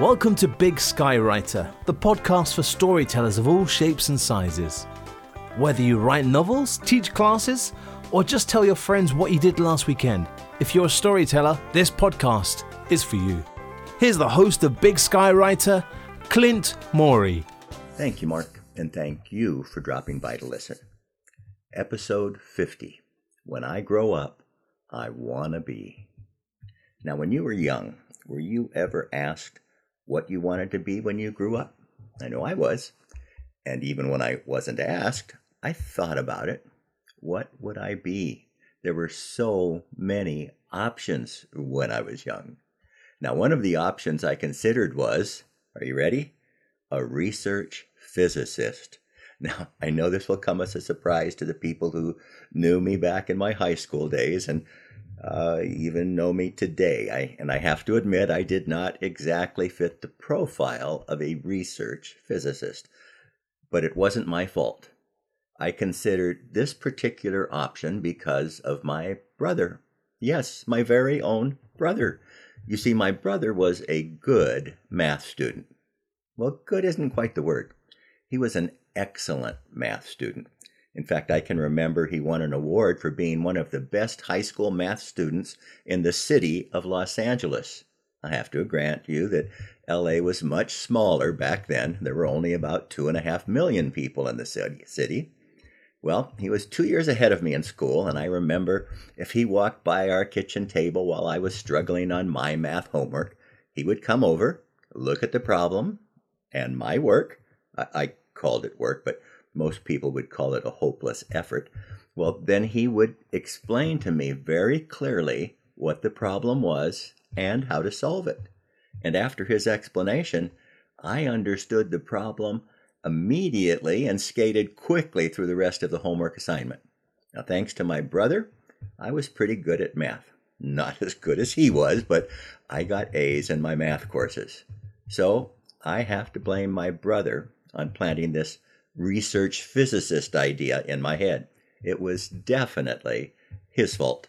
Welcome to Big Skywriter, the podcast for storytellers of all shapes and sizes. Whether you write novels, teach classes, or just tell your friends what you did last weekend, if you're a storyteller, this podcast is for you. Here's the host of Big Skywriter, Clint Morey. Thank you, Mark, and thank you for dropping by to listen. Episode 50 When I Grow Up, I Wanna Be. Now, when you were young, were you ever asked what you wanted to be when you grew up? I know I was. And even when I wasn't asked, I thought about it. What would I be? There were so many options when I was young. Now, one of the options I considered was are you ready? A research physicist. Now, I know this will come as a surprise to the people who knew me back in my high school days and uh, even know me today. I, and I have to admit, I did not exactly fit the profile of a research physicist. But it wasn't my fault. I considered this particular option because of my brother. Yes, my very own brother. You see, my brother was a good math student. Well, good isn't quite the word. He was an excellent math student. In fact, I can remember he won an award for being one of the best high school math students in the city of Los Angeles. I have to grant you that LA was much smaller back then. There were only about two and a half million people in the city. Well, he was two years ahead of me in school, and I remember if he walked by our kitchen table while I was struggling on my math homework, he would come over, look at the problem and my work. I, I called it work, but most people would call it a hopeless effort. Well, then he would explain to me very clearly what the problem was and how to solve it. And after his explanation, I understood the problem immediately and skated quickly through the rest of the homework assignment. Now, thanks to my brother, I was pretty good at math. Not as good as he was, but I got A's in my math courses. So I have to blame my brother on planting this research physicist idea in my head. It was definitely his fault.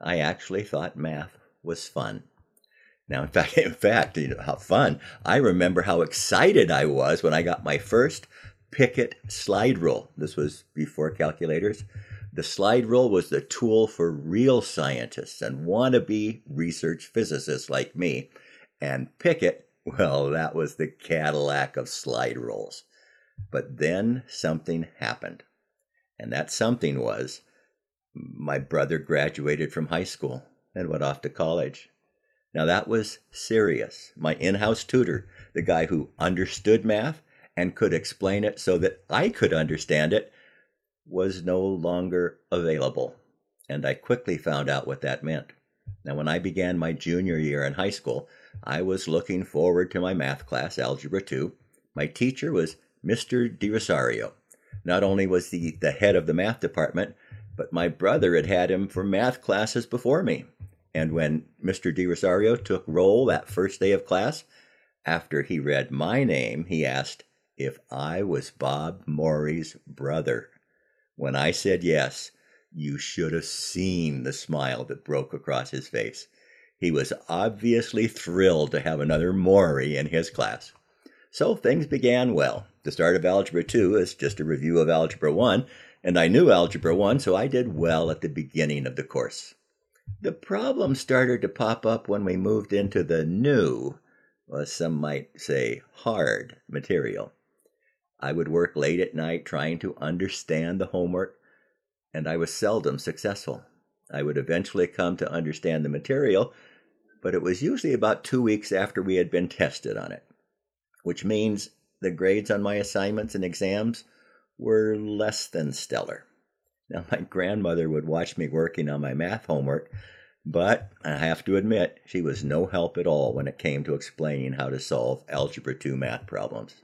I actually thought math was fun. Now, in fact, in fact, you know how fun. I remember how excited I was when I got my first Pickett slide rule. This was before calculators. The slide rule was the tool for real scientists and wannabe research physicists like me. And Pickett, well, that was the Cadillac of slide rules. But then something happened. And that something was my brother graduated from high school and went off to college. Now that was serious. My in house tutor, the guy who understood math and could explain it so that I could understand it, was no longer available. And I quickly found out what that meant. Now, when I began my junior year in high school, I was looking forward to my math class, Algebra 2. My teacher was Mr. DiRosario. Not only was he the head of the math department, but my brother had had him for math classes before me. And when Mr. DiRosario took roll that first day of class, after he read my name, he asked if I was Bob Morey's brother. When I said yes, you should have seen the smile that broke across his face. He was obviously thrilled to have another Morey in his class. So things began well. The start of Algebra 2 is just a review of Algebra 1, and I knew Algebra 1, so I did well at the beginning of the course. The problem started to pop up when we moved into the new, well, some might say hard material. I would work late at night trying to understand the homework, and I was seldom successful. I would eventually come to understand the material, but it was usually about two weeks after we had been tested on it which means the grades on my assignments and exams were less than stellar. Now, my grandmother would watch me working on my math homework, but I have to admit, she was no help at all when it came to explaining how to solve Algebra 2 math problems.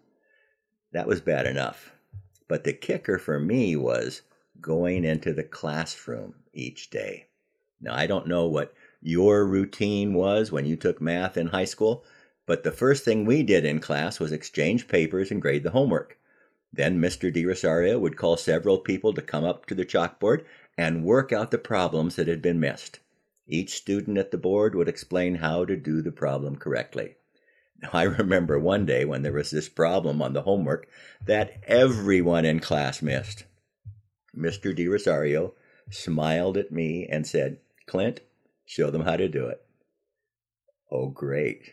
That was bad enough. But the kicker for me was going into the classroom each day. Now, I don't know what your routine was when you took math in high school, but the first thing we did in class was exchange papers and grade the homework. Then Mr. DiRosario would call several people to come up to the chalkboard and work out the problems that had been missed. Each student at the board would explain how to do the problem correctly. Now, I remember one day when there was this problem on the homework that everyone in class missed. Mr. De Rosario smiled at me and said, Clint, show them how to do it. Oh, great.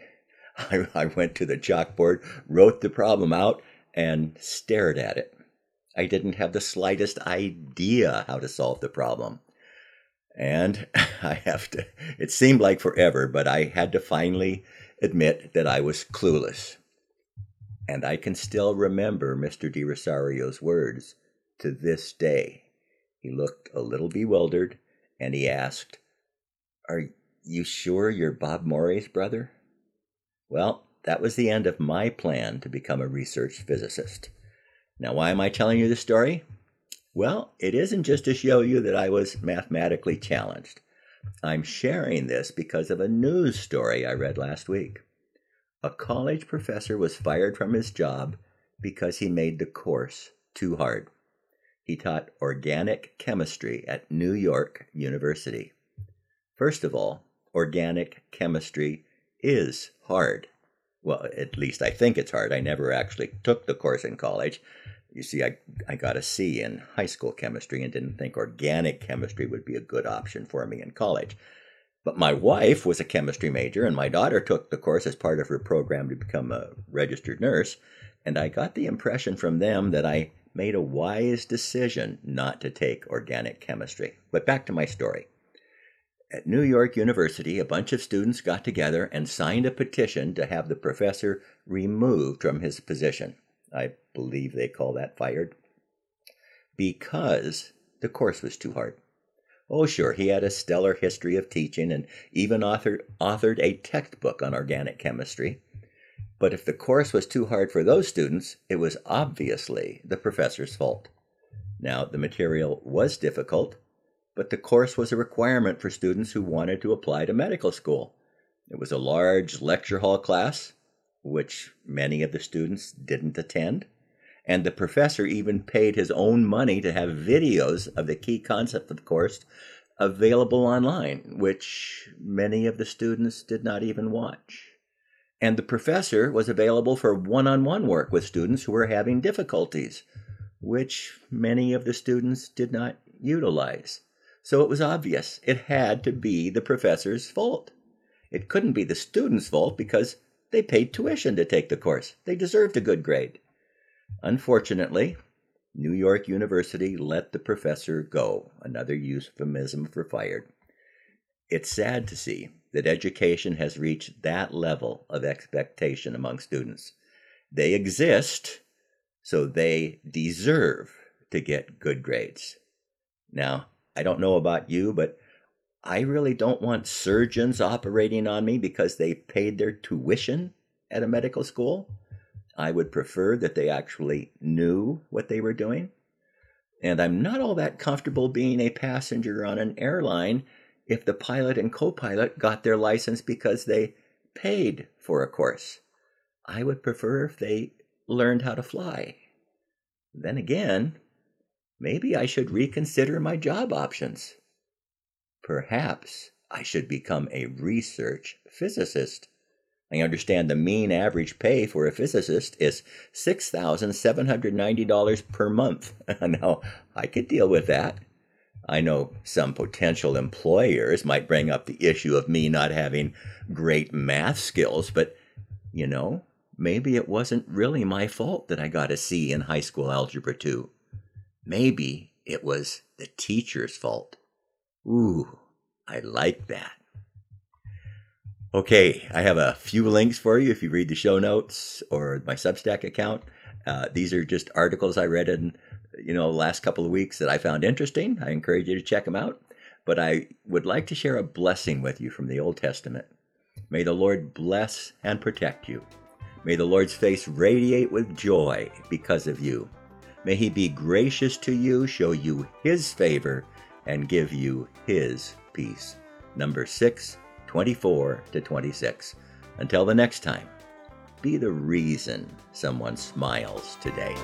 I, I went to the chalkboard, wrote the problem out, and stared at it. I didn't have the slightest idea how to solve the problem. And I have to, it seemed like forever, but I had to finally admit that I was clueless. And I can still remember Mr. De Rosario's words to this day. He looked a little bewildered and he asked, Are you sure you're Bob Morey's brother? Well, that was the end of my plan to become a research physicist. Now, why am I telling you this story? Well, it isn't just to show you that I was mathematically challenged. I'm sharing this because of a news story I read last week. A college professor was fired from his job because he made the course too hard. He taught organic chemistry at New York University. First of all, organic chemistry is hard. Well, at least I think it's hard. I never actually took the course in college. You see, I, I got a C in high school chemistry and didn't think organic chemistry would be a good option for me in college. But my wife was a chemistry major, and my daughter took the course as part of her program to become a registered nurse. And I got the impression from them that I made a wise decision not to take organic chemistry. But back to my story. At New York University, a bunch of students got together and signed a petition to have the professor removed from his position. I believe they call that fired, because the course was too hard. Oh, sure, he had a stellar history of teaching and even authored, authored a textbook on organic chemistry. But if the course was too hard for those students, it was obviously the professor's fault. Now, the material was difficult, but the course was a requirement for students who wanted to apply to medical school. It was a large lecture hall class, which many of the students didn't attend. And the professor even paid his own money to have videos of the key concepts of the course available online, which many of the students did not even watch. And the professor was available for one on one work with students who were having difficulties, which many of the students did not utilize. So it was obvious it had to be the professor's fault. It couldn't be the student's fault because they paid tuition to take the course. They deserved a good grade. Unfortunately, New York University let the professor go, another euphemism for fired. It's sad to see that education has reached that level of expectation among students. They exist, so they deserve to get good grades. Now, I don't know about you, but I really don't want surgeons operating on me because they paid their tuition at a medical school. I would prefer that they actually knew what they were doing. And I'm not all that comfortable being a passenger on an airline if the pilot and co pilot got their license because they paid for a course. I would prefer if they learned how to fly. Then again, maybe I should reconsider my job options. Perhaps I should become a research physicist. I understand the mean average pay for a physicist is $6,790 per month. now, I could deal with that. I know some potential employers might bring up the issue of me not having great math skills, but you know, maybe it wasn't really my fault that I got a C in high school algebra 2. Maybe it was the teacher's fault. Ooh, I like that. Okay, I have a few links for you if you read the show notes or my Substack account. Uh, these are just articles I read in you know the last couple of weeks that I found interesting. I encourage you to check them out. But I would like to share a blessing with you from the Old Testament. May the Lord bless and protect you. May the Lord's face radiate with joy because of you. May he be gracious to you, show you his favor, and give you his peace. Number 6, 24 to 26. Until the next time, be the reason someone smiles today.